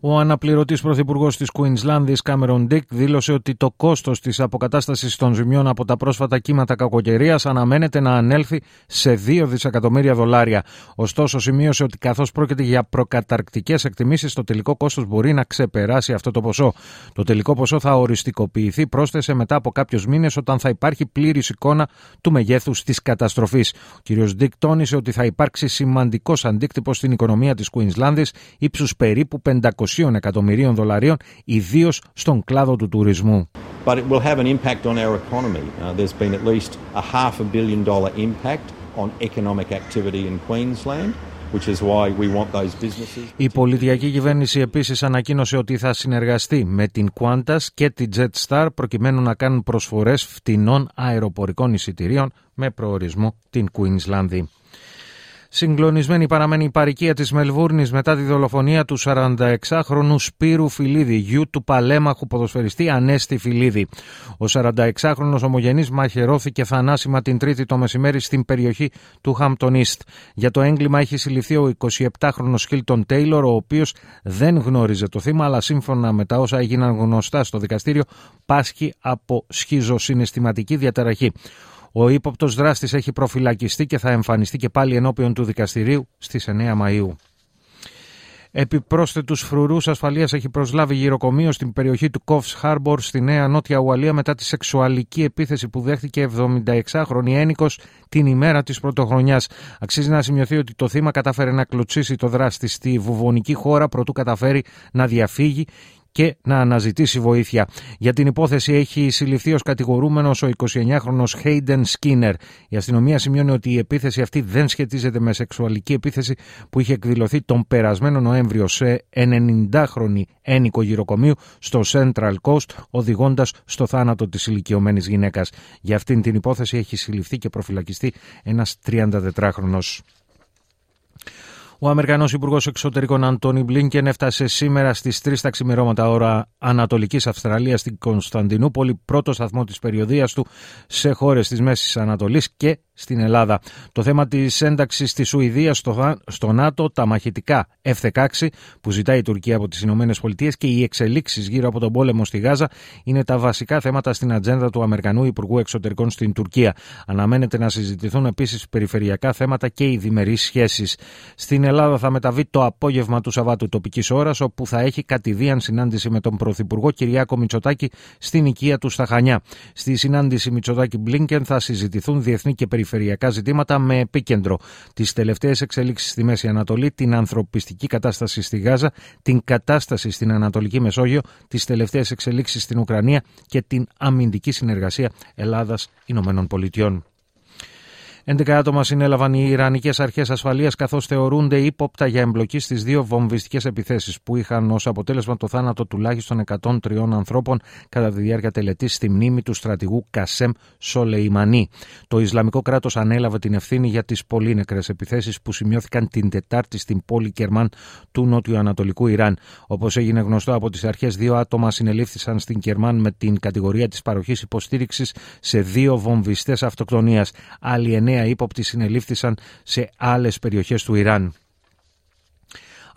Ο αναπληρωτής πρωθυπουργός της Κουίνσλάνδη, Κάμερον Ντίκ, δήλωσε ότι το κόστος της αποκατάστασης των ζημιών από τα πρόσφατα κύματα κακοκαιρίας αναμένεται να ανέλθει σε 2 δισεκατομμύρια δολάρια. Ωστόσο, σημείωσε ότι καθώς πρόκειται για προκαταρκτικές εκτιμήσεις, το τελικό κόστος μπορεί να ξεπεράσει αυτό το ποσό. Το τελικό ποσό θα οριστικοποιηθεί, πρόσθεσε μετά από κάποιους μήνες, όταν θα υπάρχει πλήρης εικόνα του μεγέθους της καταστροφής. Ο κ. Ντίκ τόνισε ότι θα υπάρξει σημαντικός αντίκτυπος στην οικονομία της Κουίνσλάνδη ύψους περίπου 500 εκατομμυρίων δολαρίων, ιδίως στον κλάδο του τουρισμού. But it will have an impact on our economy. Uh, there's been at least a half a billion dollar impact on economic activity in Queensland. Which is why we want those businesses. Η πολιτιακή κυβέρνηση επίσης ανακοίνωσε ότι θα συνεργαστεί με την Qantas και την Jetstar προκειμένου να κάνουν προσφορές φτηνών αεροπορικών εισιτηρίων με προορισμό την Queensland. Συγκλονισμένη παραμένει η παροικία της Μελβούρνης μετά τη δολοφονία του 46χρονου Σπύρου Φιλίδη, γιου του παλέμαχου ποδοσφαιριστή Ανέστη Φιλίδη. Ο 46χρονος ομογενής μαχαιρώθηκε θανάσιμα την Τρίτη το μεσημέρι στην περιοχή του Χάμπτον East. Για το έγκλημα έχει συλληφθεί ο 27χρονος Χίλτον Τέιλορ, ο οποίος δεν γνώριζε το θύμα, αλλά σύμφωνα με τα όσα έγιναν γνωστά στο δικαστήριο, πάσχει από σχιζοσυναισθηματική διαταραχή. Ο ύποπτος δράστης έχει προφυλακιστεί και θα εμφανιστεί και πάλι ενώπιον του δικαστηρίου στις 9 Μαου. Επιπρόσθετους φρουρούς ασφαλείας έχει προσλάβει γυροκομείο στην περιοχή του Κόφς Χάρμπορ στη Νέα Νότια Ουαλία μετά τη σεξουαλική επίθεση που δέχτηκε 76χρονη ένικος την ημέρα της πρωτοχρονιάς. Αξίζει να σημειωθεί ότι το θύμα κατάφερε να κλωτσίσει το δράστη στη βουβονική χώρα προτού καταφέρει να διαφύγει και να αναζητήσει βοήθεια. Για την υπόθεση έχει συλληφθεί ως κατηγορούμενος ο 29χρονο Hayden Skinner. Η αστυνομία σημειώνει ότι η επίθεση αυτή δεν σχετίζεται με σεξουαλική επίθεση που είχε εκδηλωθεί τον περασμένο Νοέμβριο σε 90χρονη ένικο γυροκομείου στο Central Coast, οδηγώντας στο θάνατο της ηλικιωμένης γυναίκας. Για αυτήν την υπόθεση έχει συλληφθεί και προφυλακιστεί ένας 34χρονο. Ο Αμερικανός Υπουργός Εξωτερικών Αντώνι Μπλίνκεν έφτασε σήμερα στις 3 τα ξημερώματα ώρα Ανατολικής Αυστραλίας στην Κωνσταντινούπολη, πρώτο σταθμό της περιοδίας του σε χώρες της Μέσης Ανατολής και στην Ελλάδα. Το θέμα της ένταξης της Σουηδίας στο, στο ΝΑΤΟ, τα μαχητικά F-16 που ζητάει η Τουρκία από τις Ηνωμένες Πολιτείες και οι εξελίξεις γύρω από τον πόλεμο στη Γάζα είναι τα βασικά θέματα στην ατζέντα του Αμερικανού Υπουργού Εξωτερικών στην Τουρκία. Αναμένεται να συζητηθούν επίσης περιφερειακά θέματα και οι διμερείς σχέσεις. Στην Ελλάδα θα μεταβεί το απόγευμα του Σαββάτου τοπικής ώρας, όπου θα έχει κατηδίαν συνάντηση με τον Πρωθυπουργό Κυριάκο Μητσοτάκη στην οικία του στα Χανιά. Στη συνάντηση Μητσοτάκη Μπλίνκεν θα συζητηθούν διεθνή και περιφερειακά ζητήματα με επίκεντρο τις τελευταίες εξελίξεις στη Μέση Ανατολή, την ανθρωπιστική κατάσταση στη Γάζα, την κατάσταση στην Ανατολική Μεσόγειο, τις τελευταίες εξελίξεις στην Ουκρανία και την αμυντική συνεργασία Ελλάδα-Ηνωμένων Πολιτειών. 11 άτομα συνέλαβαν οι Ιρανικές Αρχές Ασφαλείας καθώς θεωρούνται ύποπτα για εμπλοκή στις δύο βομβιστικές επιθέσεις που είχαν ως αποτέλεσμα το θάνατο τουλάχιστον 103 ανθρώπων κατά τη διάρκεια τελετής στη μνήμη του στρατηγού Κασέμ Σολεϊμανί. Το Ισλαμικό κράτος ανέλαβε την ευθύνη για τις πολύ νεκρές επιθέσεις που σημειώθηκαν την Τετάρτη στην πόλη Κερμάν του νότιο-ανατολικού Ιράν. Όπως έγινε γνωστό από τις αρχές, δύο άτομα συνελήφθησαν στην Κερμάν με την κατηγορία της παροχής υποστήριξης σε δύο βομβιστές αυτοκτονίας. Άλλοι εννέα εννέα ύποπτοι συνελήφθησαν σε άλλες περιοχές του Ιράν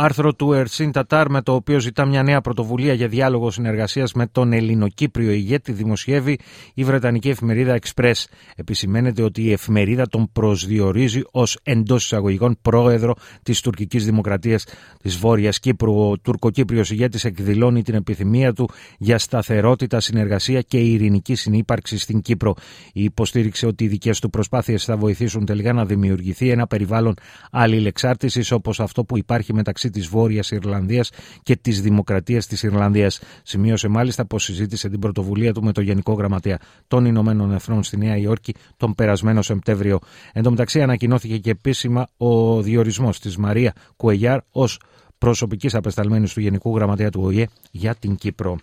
άρθρο του Ερσίν Τατάρ με το οποίο ζητά μια νέα πρωτοβουλία για διάλογο συνεργασίας με τον Ελληνοκύπριο ηγέτη δημοσιεύει η Βρετανική εφημερίδα Express. Επισημαίνεται ότι η εφημερίδα τον προσδιορίζει ως εντός εισαγωγικών πρόεδρο της τουρκικής δημοκρατίας της Βόρειας Κύπρου. Ο τουρκοκύπριος ηγέτης εκδηλώνει την επιθυμία του για σταθερότητα, συνεργασία και ειρηνική συνύπαρξη στην Κύπρο. Υποστήριξε ότι οι δικές του προσπάθειες θα βοηθήσουν τελικά να δημιουργηθεί ένα περιβάλλον αλληλεξάρτησης όπως αυτό που υπάρχει μεταξύ της Βόρειας Ιρλανδίας και της Δημοκρατίας της Ιρλανδίας. Σημείωσε μάλιστα πως συζήτησε την πρωτοβουλία του με τον Γενικό Γραμματέα των Ηνωμένων Εθνών στη Νέα Υόρκη τον περασμένο Σεπτέμβριο. Εν τω μεταξύ, ανακοινώθηκε και επίσημα ο διορισμός της Μαρία Κουεγιάρ ως προσωπικής απεσταλμένης του Γενικού Γραμματέα του ΟΗΕ για την Κύπρο.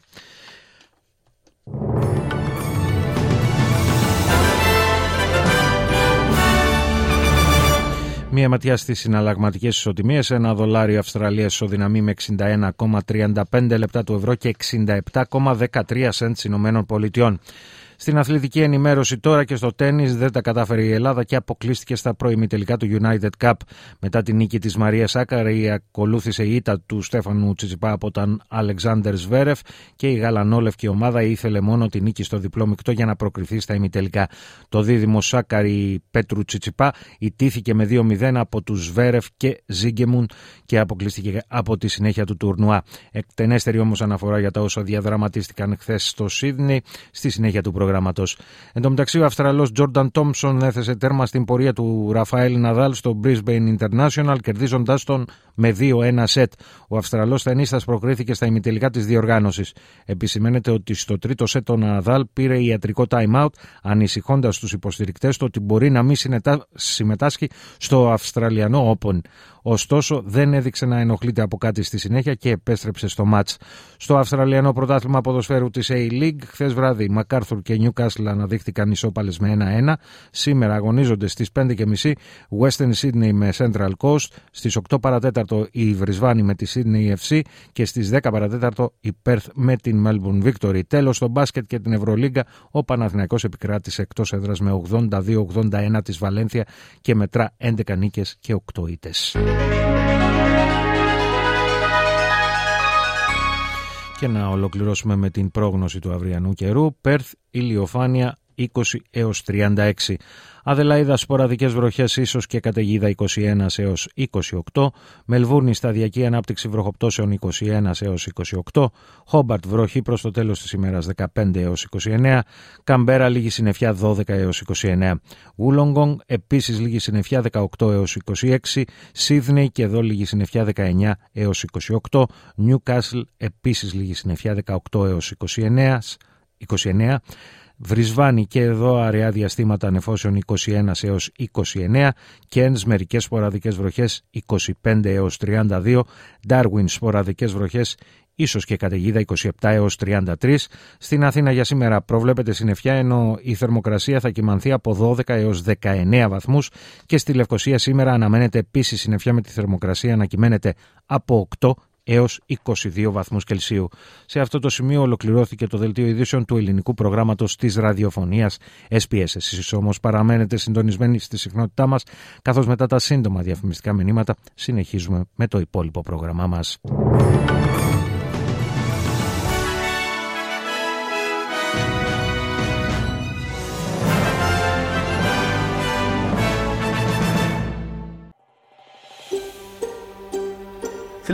Μία ματιά στις συναλλαγματικές ισοτιμίες. Ένα δολάριο Αυστραλία ισοδυναμεί με 61,35 λεπτά του ευρώ και 67,13 σέντ Ηνωμένων Πολιτειών. Στην αθλητική ενημέρωση τώρα και στο τέννις δεν τα κατάφερε η Ελλάδα και αποκλείστηκε στα τελικά του United Cup. Μετά την νίκη της Μαρίας Σάκαρη ακολούθησε η ήττα του Στέφανου Τσιτσιπά από τον Αλεξάνδερ Σβέρεφ και η γαλανόλευκη ομάδα ήθελε μόνο την νίκη στο διπλό μεικτό για να προκριθεί στα ημιτελικά. Το δίδυμο Σάκαρη Πέτρου Τσιτσιπά ιτήθηκε με 2-0 από τους Σβέρεφ και Ζίγκεμουν και αποκλείστηκε από τη συνέχεια του τουρνουά. Εκτενέστερη όμως αναφορά για τα όσα διαδραματίστηκαν χθες στο Σίδνey στη συνέχεια του προγράμματος. Εν τω μεταξύ, ο Αυστραλός Τζόρνταν Τόμψον έθεσε τέρμα στην πορεία του Ραφαέλ Ναδάλ στο Brisbane International, κερδίζοντά τον με 2-1 σετ. Ο Αυστραλός ταινίστας προκρίθηκε στα ημιτελικά της διοργάνωσης. Επισημαίνεται ότι στο τρίτο σετ ο Ναδάλ πήρε ιατρικό time-out, ανησυχώντας τους υποστηρικτές του ότι μπορεί να μην συμμετάσχει στο Αυστραλιανό Open. Ωστόσο, δεν έδειξε να ενοχλείται από κάτι στη συνέχεια και επέστρεψε στο μάτς. Στο Αυστραλιανό Πρωτάθλημα Ποδοσφαίρου της A-League, χθες βράδυ, Μακάρθουρ και Newcastle αναδείχθηκαν ισόπαλες με 1-1. Σήμερα αγωνίζονται στις 5.30 Western Sydney με Central Coast, στις 8 παρατέταρτο η Βρισβάνη με τη Sydney FC και στις 10 παρατέταρτο η Perth με την Melbourne Victory. Τέλος, στο μπάσκετ και την Ευρωλίγκα, ο Παναθηναϊκός επικράτησε εκτός έδρας με 82-81 της Βαλένθια και μετρά 11 νίκες και 8 ήτες. Και να ολοκληρώσουμε με την πρόγνωση του αυριανού καιρού. Πέρθ, ηλιοφάνεια 20 έως 36. Αδελαίδα σποραδικές βροχές ίσως και καταιγίδα 21 έως 28. Μελβούρνη σταδιακή ανάπτυξη βροχοπτώσεων 21 έως 28. Χόμπαρτ βροχή προς το τέλος της ημέρας 15 έως 29. Καμπέρα λίγη συννεφιά 12 έως 29. Βούλογκονγκ επίσης λίγη συννεφιά 18 έως 26. Σίδνεϊ και εδώ λίγη συννεφιά 19 έως 28. Νιούκασλ επίσης λίγη συννεφιά 18 έως 29. 29. Βρισβάνη και εδώ αραιά διαστήματα ανεφώσεων 21 έως 29, Κένς μερικές σποραδικές βροχές 25 έως 32, Ντάρουιν σποραδικές βροχές ίσως και καταιγίδα 27 έως 33. Στην Αθήνα για σήμερα προβλέπεται συννεφιά ενώ η θερμοκρασία θα κυμανθεί από 12 έως 19 βαθμούς και στη Λευκοσία σήμερα αναμένεται επίσης συννεφιά με τη θερμοκρασία να κυμαίνεται από 8 έως 22 βαθμούς Κελσίου. Σε αυτό το σημείο ολοκληρώθηκε το δελτίο ειδήσεων του ελληνικού προγράμματος της ραδιοφωνίας SPS. Εσείς όμως παραμένετε συντονισμένοι στη συχνότητά μας, καθώς μετά τα σύντομα διαφημιστικά μηνύματα συνεχίζουμε με το υπόλοιπο πρόγραμμά μας.